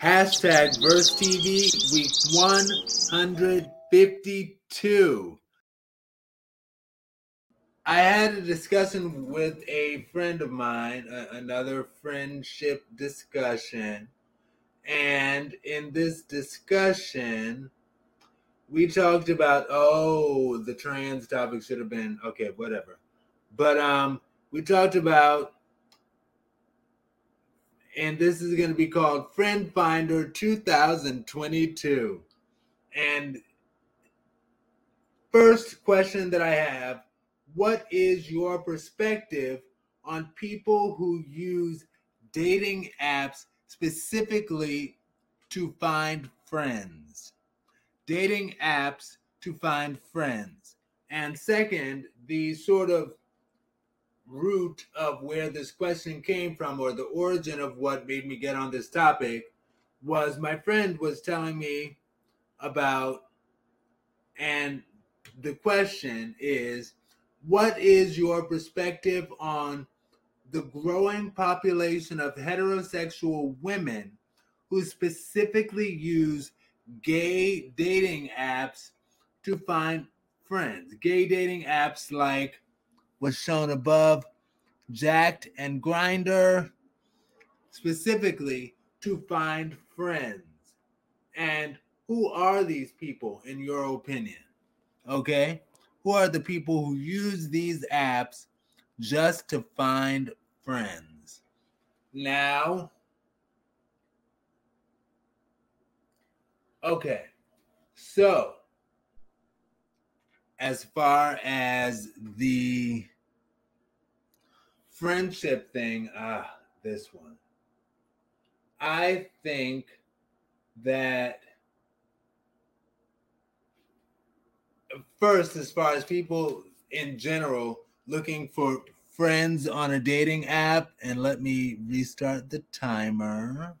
Hashtag Verse TV week 152. I had a discussion with a friend of mine, another friendship discussion. And in this discussion, we talked about, oh, the trans topic should have been okay, whatever. But um, we talked about and this is going to be called Friend Finder 2022. And first question that I have What is your perspective on people who use dating apps specifically to find friends? Dating apps to find friends. And second, the sort of root of where this question came from or the origin of what made me get on this topic was my friend was telling me about and the question is what is your perspective on the growing population of heterosexual women who specifically use gay dating apps to find friends? Gay dating apps like was shown above, Jack'd and Grindr, specifically to find friends. And who are these people, in your opinion? Okay. Who are the people who use these apps just to find friends? Now, okay. So, as far as the friendship thing, ah, this one. I think that first, as far as people in general looking for friends on a dating app, and let me restart the timer.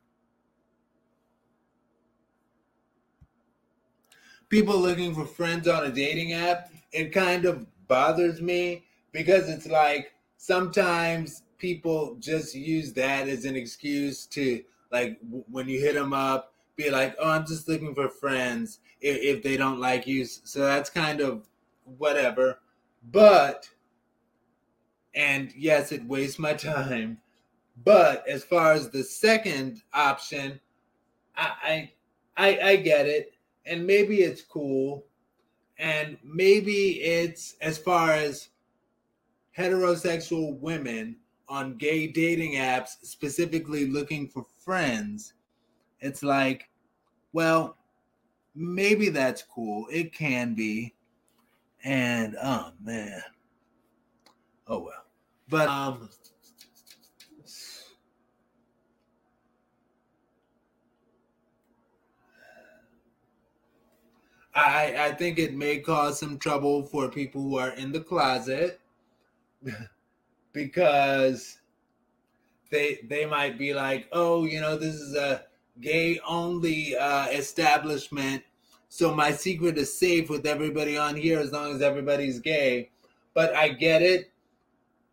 People looking for friends on a dating app, it kind of bothers me because it's like sometimes people just use that as an excuse to like w- when you hit them up be like oh i'm just looking for friends if, if they don't like you. So that's kind of whatever. But and yes it wastes my time. But as far as the second option i i i, I get it and maybe it's cool and maybe it's as far as heterosexual women on gay dating apps specifically looking for friends it's like well maybe that's cool. It can be. And oh man. Oh well. But um I, I think it may cause some trouble for people who are in the closet. Because they they might be like, oh, you know, this is a gay only uh, establishment, so my secret is safe with everybody on here as long as everybody's gay. But I get it,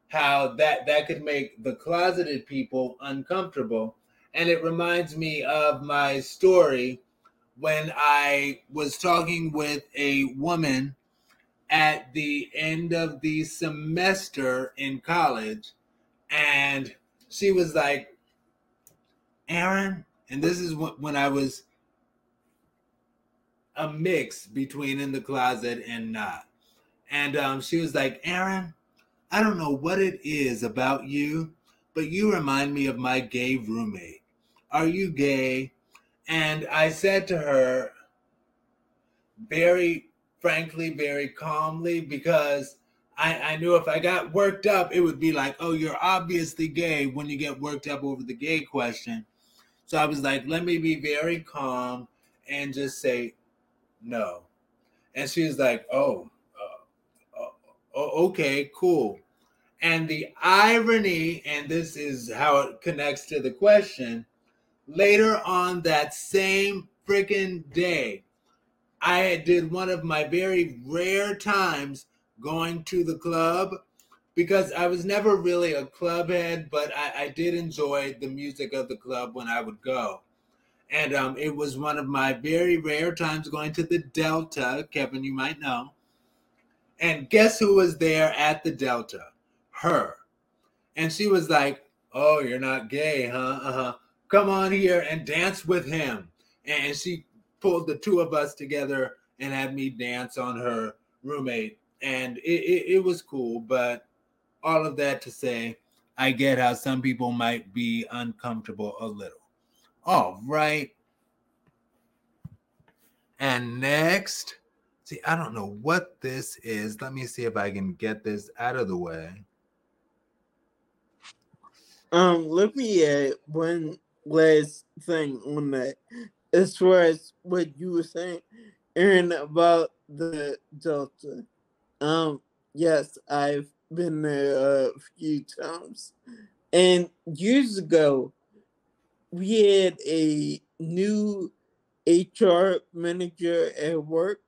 how that that could make the closeted people uncomfortable, and it reminds me of my story when I was talking with a woman at the end of the semester in college, and she was like, Aaron, and this is when I was a mix between in the closet and not. And um, she was like, Aaron, I don't know what it is about you, but you remind me of my gay roommate. Are you gay? And I said to her, very frankly, very calmly, because I, I knew if I got worked up, it would be like, oh, you're obviously gay when you get worked up over the gay question. So I was like, let me be very calm and just say no. And she was like, oh, uh, uh, okay, cool. And the irony, and this is how it connects to the question, later on that same freaking day, I did one of my very rare times going to the club because I was never really a club head, but I, I did enjoy the music of the club when I would go. And um, it was one of my very rare times going to the Delta. Kevin, you might know. And guess who was there at the Delta? Her. And she was like, Oh, you're not gay, huh? Uh-huh. Come on here and dance with him. And she pulled the two of us together and had me dance on her roommate. And it, it, it was cool, but all of that to say, I get how some people might be uncomfortable a little. All right. And next, see, I don't know what this is. Let me see if I can get this out of the way. Um, let me add one last thing on that. As far as what you were saying, Aaron, about the Delta. Um, yes, I've been there a few times. And years ago, we had a new HR manager at work,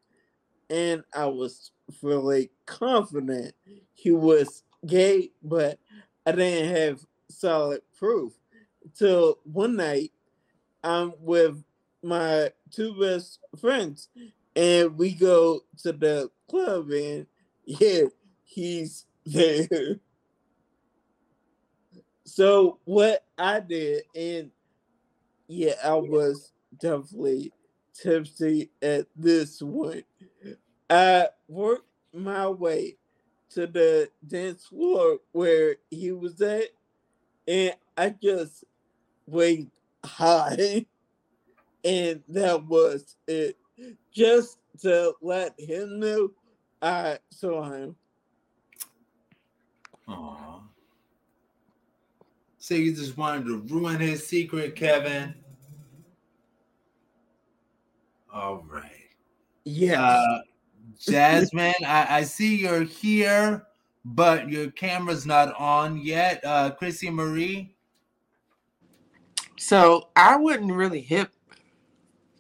and I was really confident he was gay, but I didn't have solid proof. Till one night, I'm with my two best friends, and we go to the club, and yeah, he's there. So what I did, and yeah, I was definitely tipsy at this one. I worked my way to the dance floor where he was at, and I just waved high, and that was it. Just to let him know I saw him. Aw. So you just wanted to ruin his secret, Kevin? All right. Yeah. Uh, Jasmine, I, I see you're here, but your camera's not on yet. Uh, Chrissy Marie. So I wouldn't really hip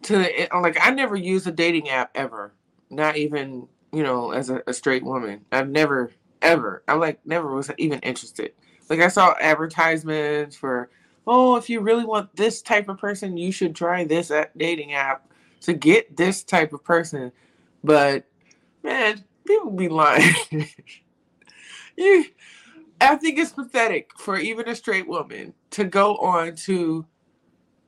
to eh, like I never used a dating app ever. Not even you know as a, a straight woman. I've never ever. I like never was even interested. Like I saw advertisements for, oh, if you really want this type of person, you should try this dating app to get this type of person. But man, people be lying. you, I think it's pathetic for even a straight woman to go on to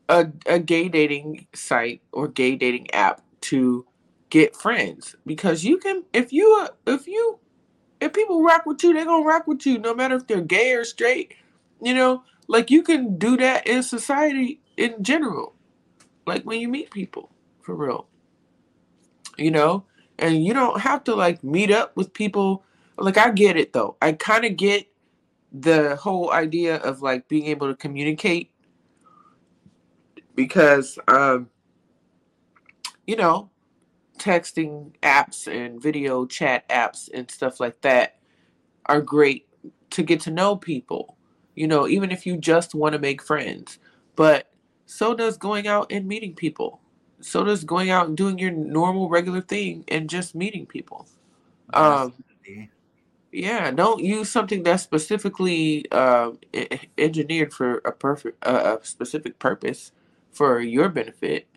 a, a gay dating site or gay dating app to get friends because you can if you if you if people rock with you, they're gonna rock with you, no matter if they're gay or straight. You know, like you can do that in society in general, like when you meet people for real. You know, and you don't have to like meet up with people. Like I get it though. I kind of get the whole idea of like being able to communicate because um you know texting apps and video chat apps and stuff like that are great to get to know people. You know, even if you just want to make friends. But so does going out and meeting people. So does going out and doing your normal regular thing and just meeting people. Um, yeah, don't use something that's specifically uh, engineered for a perfect uh, a specific purpose for your benefit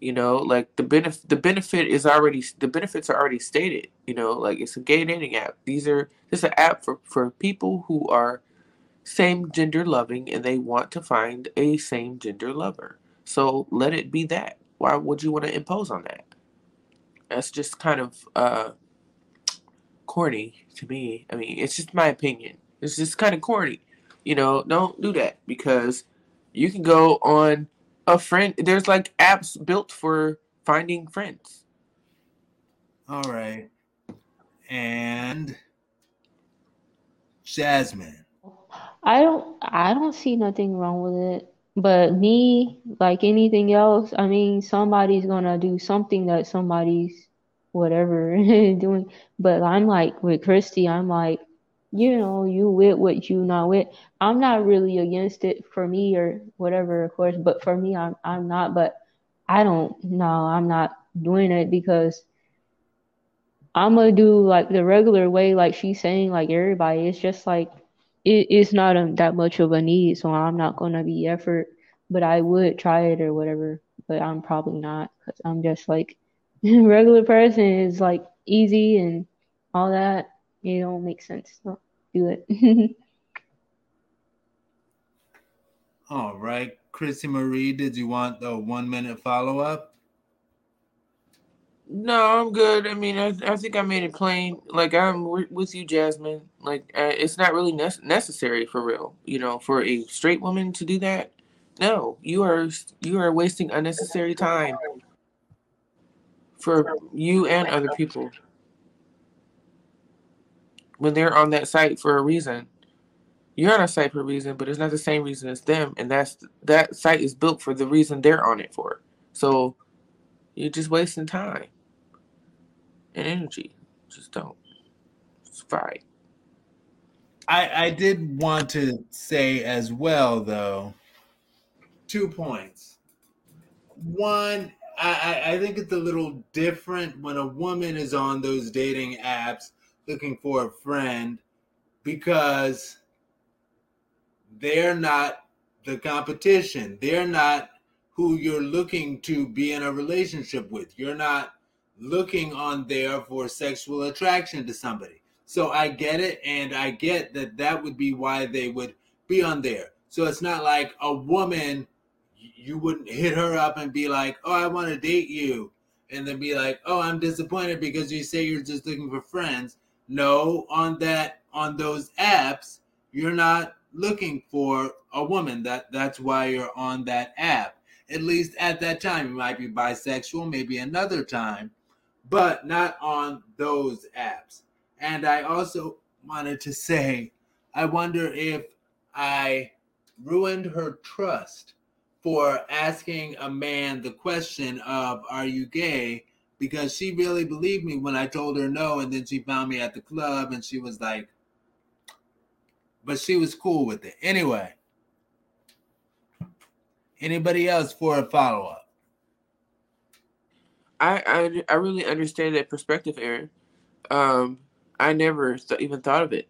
you know, like the benefit the benefit is already the benefits are already stated. You know, like it's a gay dating app. These are this is an app for for people who are same gender loving and they want to find a same gender lover. So let it be that. Why would you want to impose on that? That's just kind of uh corny to me. I mean, it's just my opinion. It's just kind of corny. You know, don't do that because you can go on a friend. There's like apps built for finding friends. All right. And Jasmine. I don't I don't see nothing wrong with it. But me, like anything else, I mean somebody's gonna do something that somebody's whatever doing. But I'm like with Christy, I'm like you know, you with what you not with. I'm not really against it for me or whatever, of course, but for me, I'm I'm not. But I don't. No, I'm not doing it because I'm gonna do like the regular way, like she's saying, like everybody. It's just like it, it's not a, that much of a need, so I'm not gonna be effort but I would try it or whatever. But I'm probably not because I'm just like regular person is like easy and all that. It don't make sense. So do it. All right. Chrissy Marie, did you want the one minute follow up? No, I'm good. I mean, I, I think I made it plain. Like I'm with you, Jasmine. Like uh, it's not really ne- necessary for real. You know, for a straight woman to do that. No, you are you are wasting unnecessary time for you and other people when they're on that site for a reason. You're on a site for a reason, but it's not the same reason as them, and that's that site is built for the reason they're on it for. So you're just wasting time and energy. Just don't. It's fine. I I did want to say as well though, two points. One, I, I think it's a little different when a woman is on those dating apps looking for a friend because they're not the competition. They're not who you're looking to be in a relationship with. You're not looking on there for sexual attraction to somebody. So I get it, and I get that that would be why they would be on there. So it's not like a woman, you wouldn't hit her up and be like, oh, I want to date you. And then be like, oh, I'm disappointed because you say you're just looking for friends. No, on that, on those apps, you're not looking for a woman. That that's why you're on that app. At least at that time, you might be bisexual, maybe another time, but not on those apps. And I also wanted to say, I wonder if I ruined her trust for asking a man the question of, Are you gay? Because she really believed me when I told her no. And then she found me at the club and she was like, but she was cool with it. Anyway, anybody else for a follow up? I, I I really understand that perspective, Aaron. Um, I never th- even thought of it.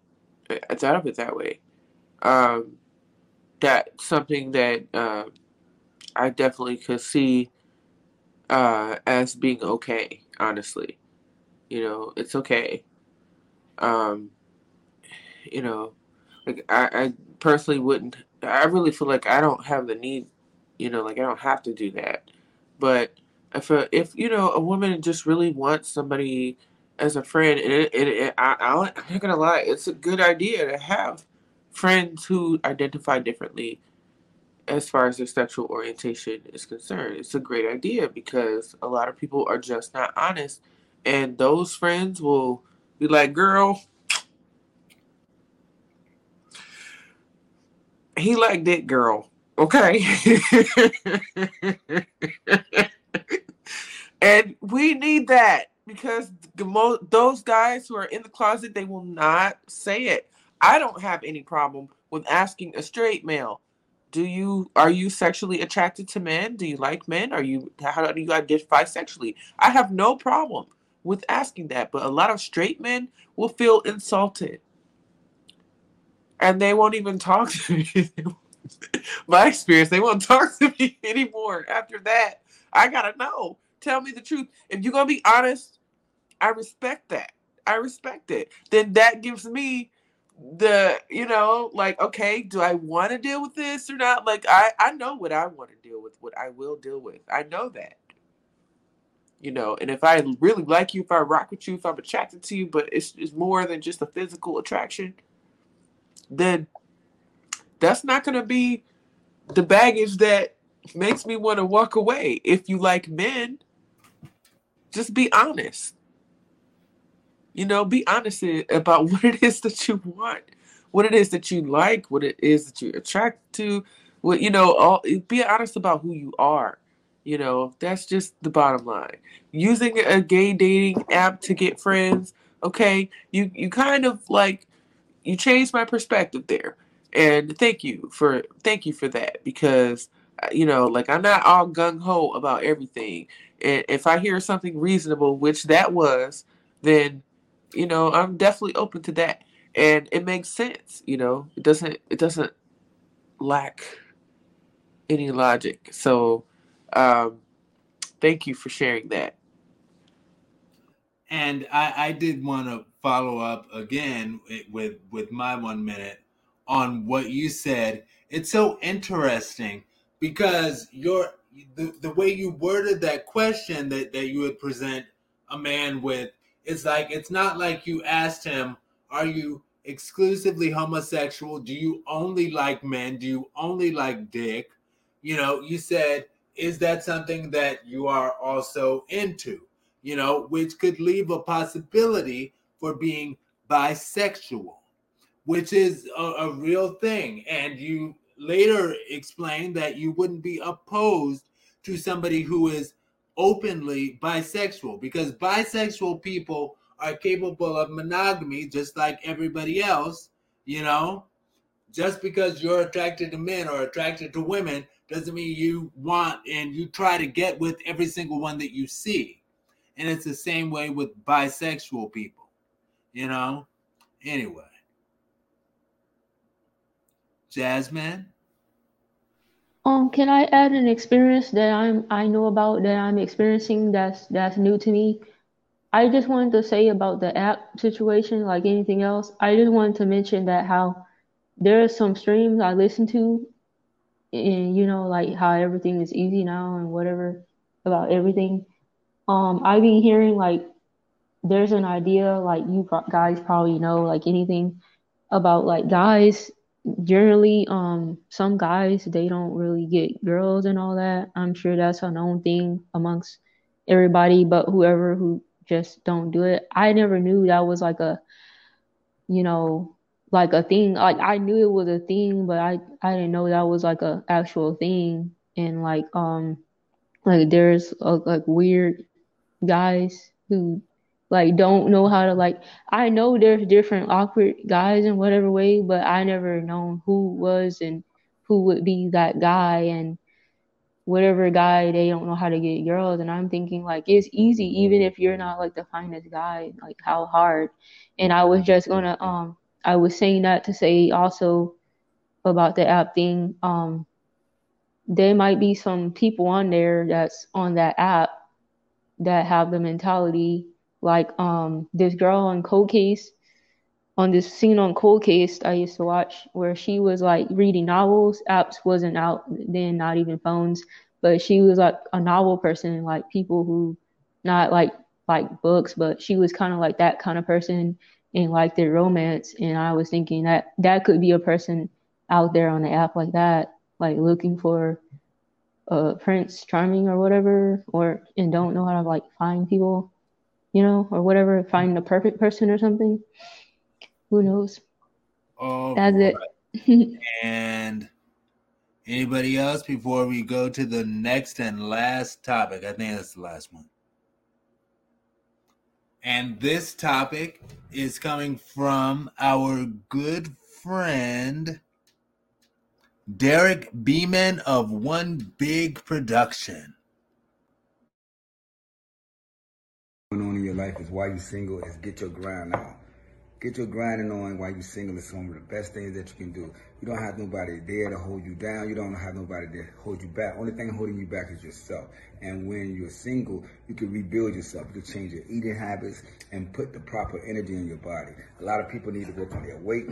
I thought of it that way. Um, that's something that uh, I definitely could see uh, as being okay. Honestly, you know, it's okay. Um, you know, like I, I personally wouldn't. I really feel like I don't have the need. You know, like I don't have to do that. But if a, if you know a woman just really wants somebody as a friend, and it, it, it I, I, I'm not gonna lie, it's a good idea to have friends who identify differently as far as their sexual orientation is concerned. It's a great idea because a lot of people are just not honest, and those friends will be like, "Girl, he liked that girl. Okay. and we need that because those guys who are in the closet, they will not say it. I don't have any problem with asking a straight male, do you are you sexually attracted to men? Do you like men? Are you how do you identify sexually? I have no problem with asking that, but a lot of straight men will feel insulted and they won't even talk to me. My experience, they won't talk to me anymore. After that, I gotta know. Tell me the truth. If you're gonna be honest, I respect that. I respect it. Then that gives me the you know like okay do i want to deal with this or not like i i know what i want to deal with what i will deal with i know that you know and if i really like you if i rock with you if i'm attracted to you but it's, it's more than just a physical attraction then that's not going to be the baggage that makes me want to walk away. If you like men, just be honest. You know, be honest about what it is that you want, what it is that you like, what it is that you're attracted to. What you know, all be honest about who you are. You know, that's just the bottom line. Using a gay dating app to get friends, okay, you you kind of like you changed my perspective there and thank you for thank you for that because uh, you know like i'm not all gung-ho about everything and if i hear something reasonable which that was then you know i'm definitely open to that and it makes sense you know it doesn't it doesn't lack any logic. So, um, thank you for sharing that. And I, I did want to follow up again with with my one minute on what you said. It's so interesting because your the, the way you worded that question that, that you would present a man with it's like it's not like you asked him, are you exclusively homosexual? Do you only like men? Do you only like dick? You know, you said, is that something that you are also into? You know, which could leave a possibility for being bisexual, which is a, a real thing. And you later explained that you wouldn't be opposed to somebody who is openly bisexual because bisexual people are capable of monogamy just like everybody else, you know. Just because you're attracted to men or attracted to women doesn't mean you want and you try to get with every single one that you see. And it's the same way with bisexual people, you know. Anyway, Jasmine. Um, can I add an experience that I'm I know about that I'm experiencing that's that's new to me? I just wanted to say about the app situation, like anything else. I just wanted to mention that how there are some streams I listen to, and you know, like how everything is easy now and whatever about everything. Um, I've been hearing like there's an idea like you guys probably know like anything about like guys generally um some guys they don't really get girls and all that. I'm sure that's a known thing amongst everybody but whoever who just don't do it i never knew that was like a you know like a thing. Like i knew it was a thing but i i didn't know that was like a actual thing. And like um like there's a, like weird guys who like don't know how to like I know there's different awkward guys in whatever way, but I never known who was and who would be that guy and whatever guy they don't know how to get girls and I'm thinking like it's easy even if you're not like the finest guy, like how hard. And I was just gonna um I was saying that to say also about the app thing, um there might be some people on there that's on that app that have the mentality like um this girl on Cold Case, on this scene on Cold Case I used to watch where she was like reading novels. Apps wasn't out then, not even phones, but she was like a novel person, like people who not like like books, but she was kind of like that kind of person and like their romance. And I was thinking that that could be a person out there on the app like that, like looking for a Prince Charming or whatever, or and don't know how to like find people you know, or whatever, find the perfect person or something. Who knows? Oh, That's right. it. and anybody else before we go to the next and last topic? I think that's the last one. And this topic is coming from our good friend Derek Beeman of One Big Production. Going on in your life is why you single is get your grind on. Get your grinding on while you single is some of the best things that you can do. You don't have nobody there to hold you down. You don't have nobody to hold you back. Only thing holding you back is yourself. And when you're single, you can rebuild yourself. You can change your eating habits and put the proper energy in your body. A lot of people need to work on their weight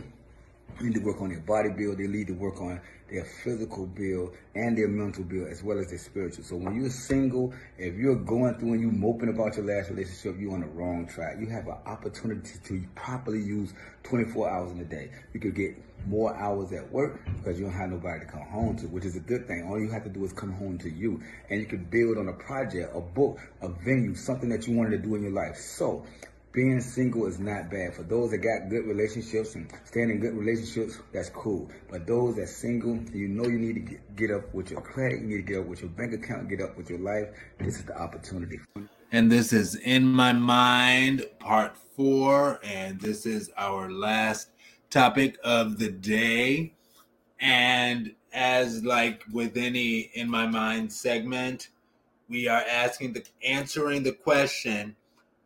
they need to work on their body build. They need to work on their physical build and their mental build as well as their spiritual. So when you're single, if you're going through and you moping about your last relationship, you're on the wrong track. You have an opportunity to properly use 24 hours in a day. You could get more hours at work because you don't have nobody to come home to, which is a good thing. All you have to do is come home to you. And you can build on a project, a book, a venue, something that you wanted to do in your life. So being single is not bad. For those that got good relationships and staying in good relationships, that's cool. But those that single, you know you need to get, get up with your credit, you need to get up with your bank account, get up with your life. This is the opportunity. And this is In My Mind, part four. And this is our last topic of the day. And as like with any In My Mind segment, we are asking the answering the question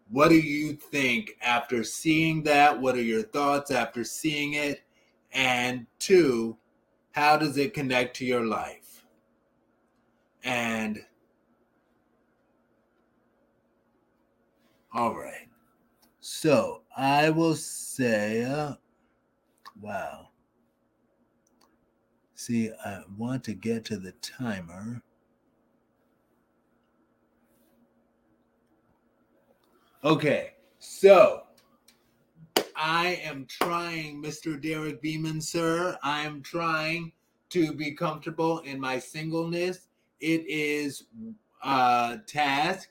what do you think after seeing that? What are your thoughts after seeing it? And two, how does it connect to your life? And all right. So I will say, uh, wow. See, I want to get to the timer. Okay, so I am trying, Mr. Derek Beeman, sir. I am trying to be comfortable in my singleness. It is a task,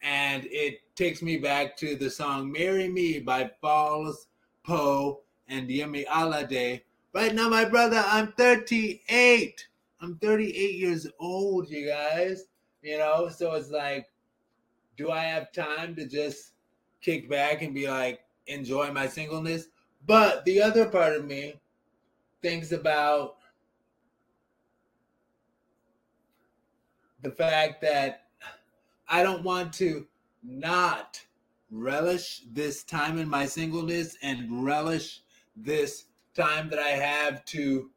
and it takes me back to the song Marry Me by Falls Poe and Yemi Alade. Right now, my brother, I'm 38. I'm 38 years old, you guys. You know, so it's like, do I have time to just kick back and be like, enjoy my singleness? But the other part of me thinks about the fact that I don't want to not relish this time in my singleness and relish this time that I have to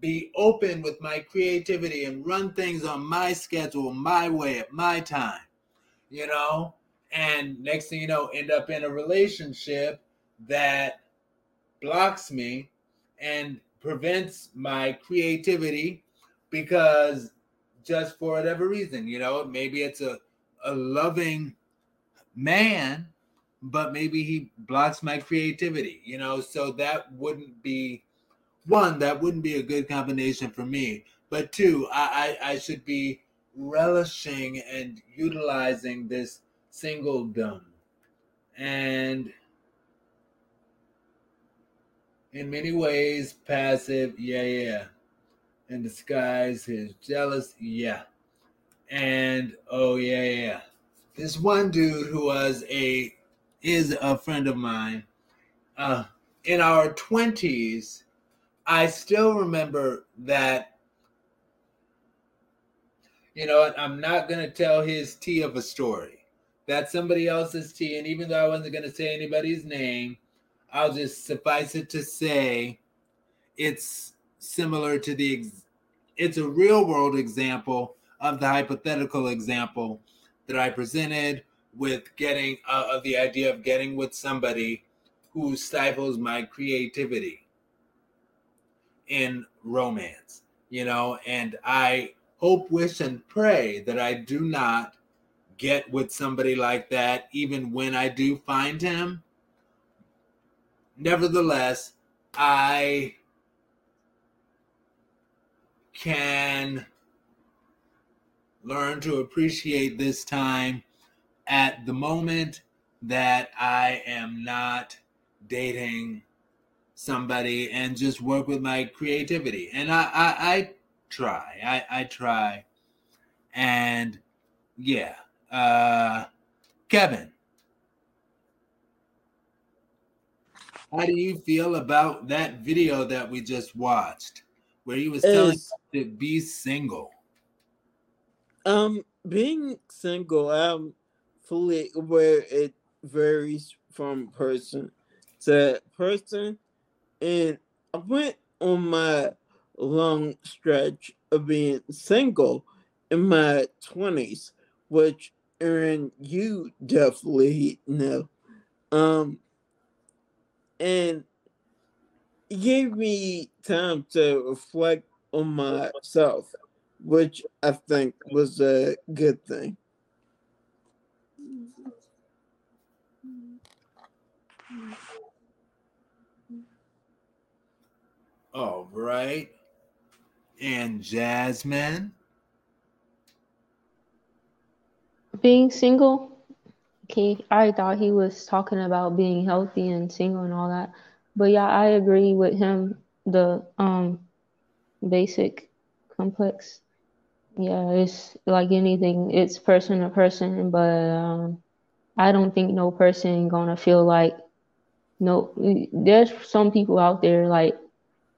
be open with my creativity and run things on my schedule, my way, at my time, you know? And next thing you know, end up in a relationship that blocks me and prevents my creativity because just for whatever reason, you know, maybe it's a, a loving man, but maybe he blocks my creativity, you know, so that wouldn't be one, that wouldn't be a good combination for me. But two, I, I, I should be relishing and utilizing this singledom. And in many ways, passive, yeah, yeah. In disguise, his jealous, yeah. And oh, yeah, yeah this one dude who was a is a friend of mine uh, in our 20s i still remember that you know i'm not going to tell his tea of a story. That's somebody else's tea and even though i wasn't going to say anybody's name i'll just suffice it to say it's similar to the it's a real world example of the hypothetical example that I presented with getting uh, of the idea of getting with somebody who stifles my creativity in romance, you know, and I hope, wish, and pray that I do not get with somebody like that, even when I do find him. Nevertheless, I can learn to appreciate this time at the moment that I am not dating somebody and just work with my creativity. And I, I, I try, I, I try. And yeah, uh, Kevin, how do you feel about that video that we just watched where he was telling us to be single? Um, being single, I'm fully aware it varies from person to person, and I went on my long stretch of being single in my twenties, which Aaron, you definitely know. Um, and it gave me time to reflect on myself which I think was a good thing. All right. And Jasmine? Being single, okay, I thought he was talking about being healthy and single and all that. But yeah, I agree with him. The um basic complex yeah, it's like anything, it's person to person, but um, I don't think no person gonna feel like no. There's some people out there like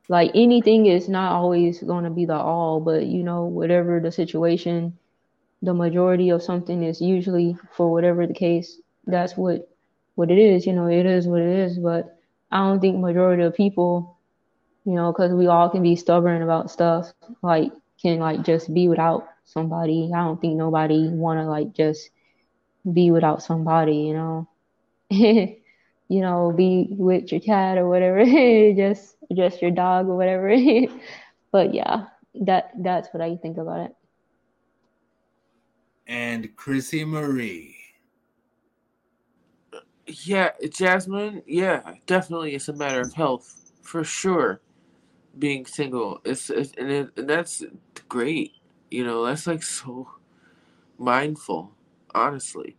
like anything is not always gonna be the all, but you know whatever the situation, the majority of something is usually for whatever the case. That's what what it is. You know, it is what it is. But I don't think majority of people, you know, because we all can be stubborn about stuff like can like just be without somebody. I don't think nobody want to like just be without somebody, you know. you know, be with your cat or whatever, just just your dog or whatever. but yeah, that that's what I think about it. And Chrissy Marie. Yeah, Jasmine. Yeah, definitely, it's a matter of health for sure. Being single, it's, it's and, it, and that's great. You know, that's like so mindful. Honestly,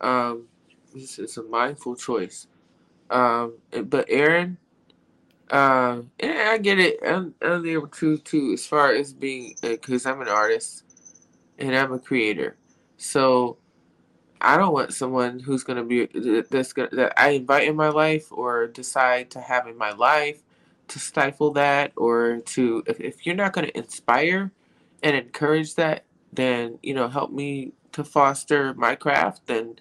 um, it's, it's a mindful choice. Um, but Aaron, uh, yeah, I get it. I'm, I'm able to too, as far as being because uh, I'm an artist and I'm a creator, so I don't want someone who's gonna be that's gonna that I invite in my life or decide to have in my life to stifle that or to if, if you're not gonna inspire and encourage that, then you know help me to foster my craft. Then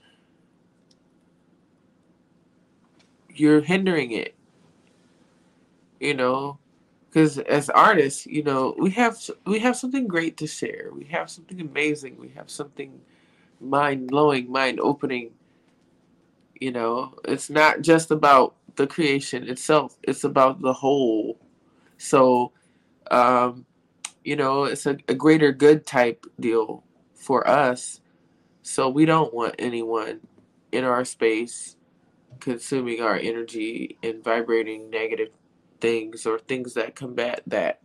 you're hindering it. You know, because as artists, you know we have we have something great to share. We have something amazing. We have something mind blowing, mind opening. You know, it's not just about the creation itself, it's about the whole. So, um, you know, it's a, a greater good type deal for us. So, we don't want anyone in our space consuming our energy and vibrating negative things or things that combat that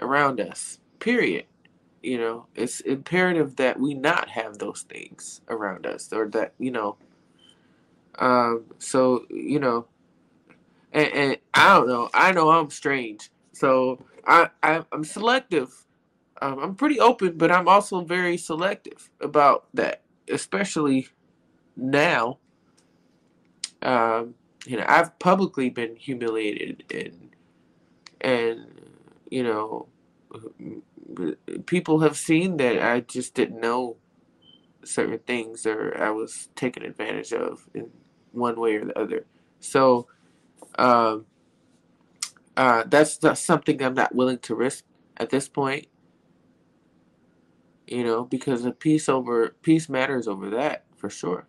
around us, period. You know it's imperative that we not have those things around us or that you know um so you know and, and i don't know i know i'm strange so i, I i'm selective. Um, i'm pretty open but i'm also very selective about that especially now um you know i've publicly been humiliated and and you know people have seen that I just didn't know certain things or I was taken advantage of in one way or the other. So um, uh, that's, something I'm not willing to risk at this point. You know, because a peace over peace matters over that for sure.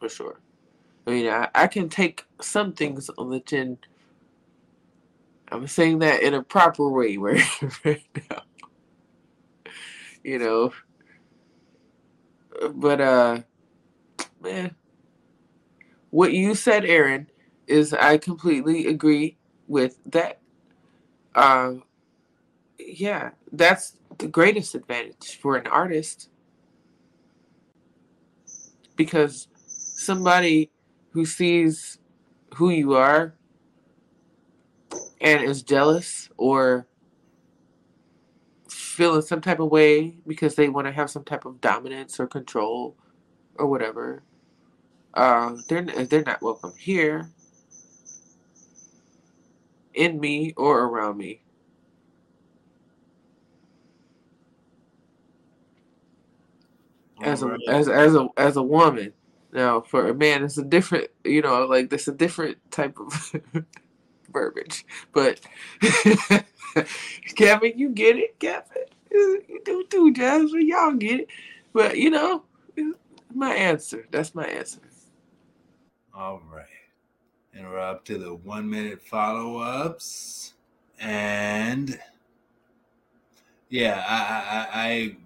For sure. I mean, I, I can take some things on the chin I'm saying that in a proper way right, right now. You know. But uh man. What you said, Aaron, is I completely agree with that. Uh, yeah, that's the greatest advantage for an artist. Because somebody who sees who you are and is jealous or feeling some type of way because they want to have some type of dominance or control or whatever, uh, they're they're not welcome here, in me or around me. As a as as a as a woman, now for a man, it's a different you know like it's a different type of verbiage. But Kevin, you get it, Kevin. You do too, Jasmine. Y'all get it. But you know, my answer. That's my answer. All right. And we're up to the one minute follow ups. And yeah, I, I, I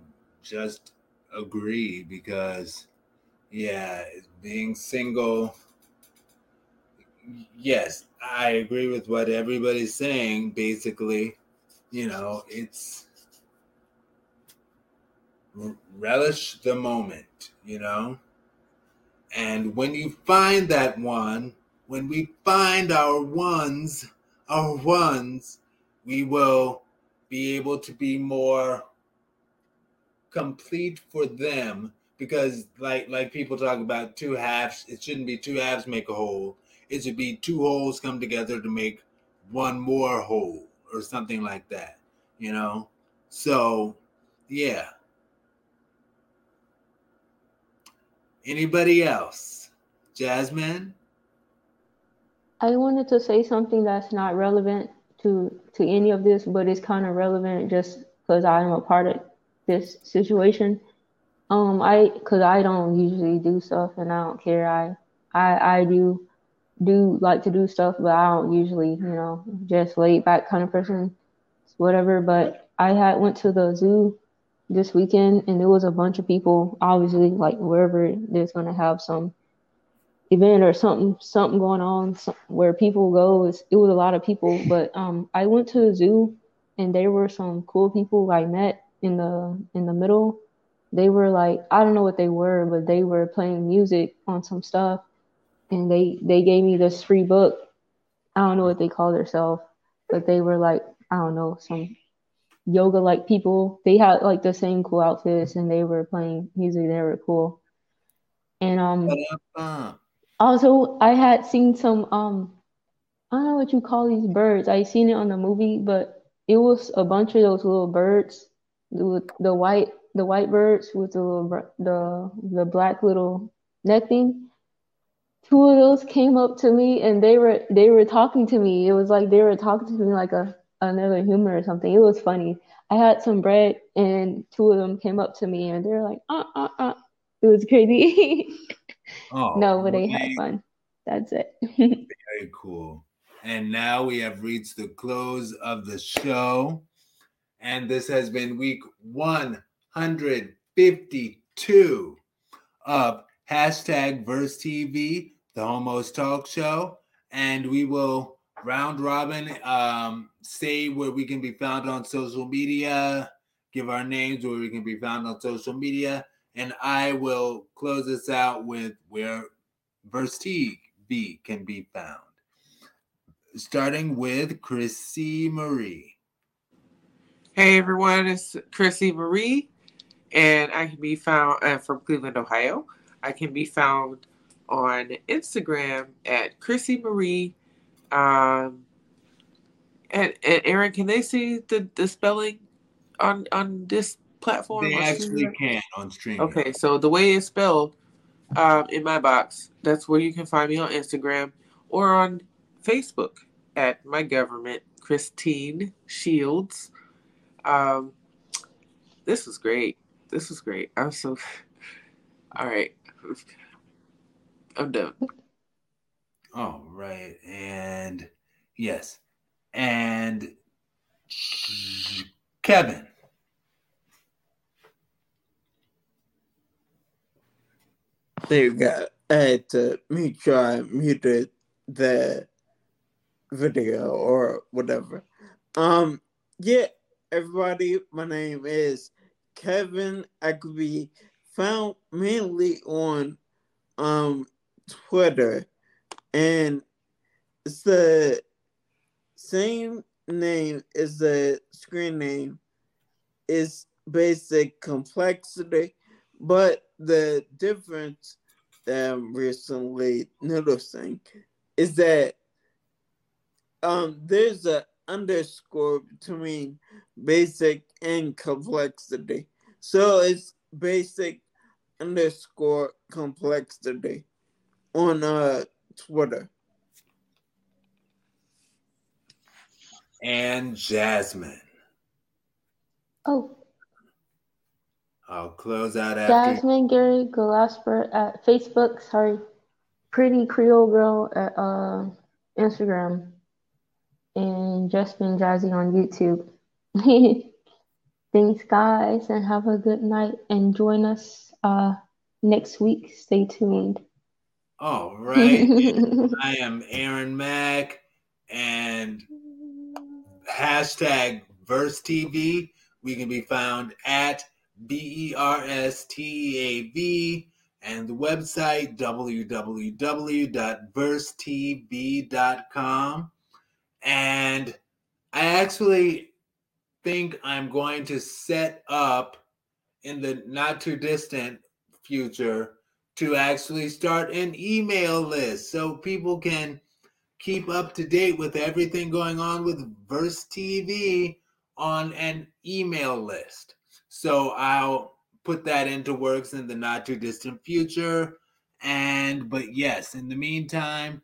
just agree because, yeah, being single, yes, I agree with what everybody's saying. Basically, you know, it's relish the moment, you know. And when you find that one, when we find our ones, our ones, we will be able to be more complete for them because like like people talk about two halves it shouldn't be two halves make a whole it should be two holes come together to make one more hole or something like that, you know? So, yeah. Anybody else? Jasmine? I wanted to say something that's not relevant to to any of this, but it's kind of relevant just because I'm a part of this situation. Um, I because I don't usually do stuff and I don't care. I I I do do like to do stuff, but I don't usually, you know, just laid back kind of person, whatever. But I had went to the zoo this weekend and there was a bunch of people, obviously, like wherever there's gonna have some event or something something going on some, where people go it's, it was a lot of people but um i went to the zoo and there were some cool people i met in the in the middle they were like i don't know what they were but they were playing music on some stuff. And they they gave me this free book. I don't know what they call themselves but they were like i don't know some yoga like people. They had like the same cool outfits and they were playing music. They were cool. And um also, I had seen some um I don't know what you call these birds. I seen it on the movie, but it was a bunch of those little birds, the the white the white birds with the little the the black little neck thing. Two of those came up to me and they were they were talking to me. It was like they were talking to me like a another human or something. It was funny. I had some bread and two of them came up to me and they were like, uh uh uh. It was crazy. Oh, no, but they had fun. That's it. very cool. And now we have reached the close of the show. And this has been week 152 of hashtag Verse TV, the Homos Talk Show. And we will round robin, um, say where we can be found on social media, give our names where we can be found on social media and I will close this out with where verse TV can be found. Starting with Chrissy Marie. Hey everyone, it's Chrissy Marie, and I can be found uh, from Cleveland, Ohio. I can be found on Instagram at Chrissy Marie. Um, and, and Aaron, can they see the, the spelling on on this platform? They actually can on stream. Okay, so the way it's spelled um, in my box, that's where you can find me on Instagram or on Facebook at my government, Christine Shields. Um, this was great. This was great. I'm so. All right. I'm done. All right. And yes. And Kevin. There you go. I had to make sure I muted the video or whatever. Um, yeah, everybody, my name is Kevin. I could be found mainly on um Twitter, and it's the same name as the screen name. Is basic complexity, but the difference that I'm recently noticing is that um, there's a underscore between basic and complexity. So it's basic underscore complexity on uh, Twitter. And Jasmine. Oh, I'll close out after. Jasmine Gary Galasper at Facebook. Sorry, Pretty Creole Girl at uh, Instagram, and Jasmine Jazzy on YouTube. Thanks, guys, and have a good night. And join us uh, next week. Stay tuned. All right. I am Aaron Mack and hashtag Verse TV. We can be found at V E R S T E A V, and the website www.versetv.com. And I actually think I'm going to set up in the not too distant future to actually start an email list so people can keep up to date with everything going on with Verse TV on an email list. So I'll put that into works in the not too distant future. And but yes, in the meantime,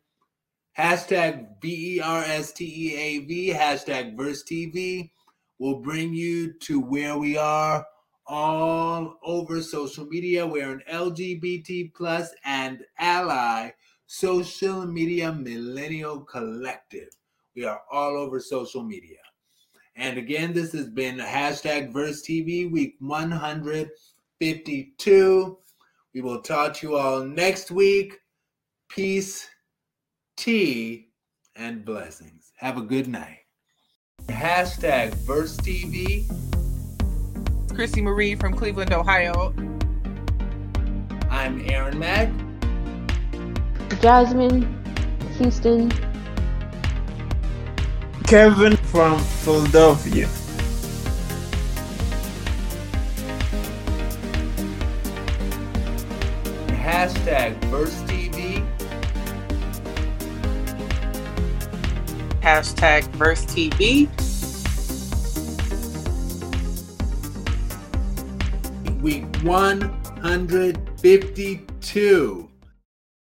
hashtag V E R S T E A V, hashtag Verse TV. Will bring you to where we are all over social media. We're an LGBT plus and ally social media millennial collective. We are all over social media. And again, this has been hashtag Verse TV week 152. We will talk to you all next week. Peace, tea, and blessings. Have a good night. Hashtag Verse TV. Chrissy Marie from Cleveland, Ohio. I'm Aaron Mack. Jasmine, Houston. Kevin from Philadelphia. Hashtag Verse Hashtag Verse TV. Week 152.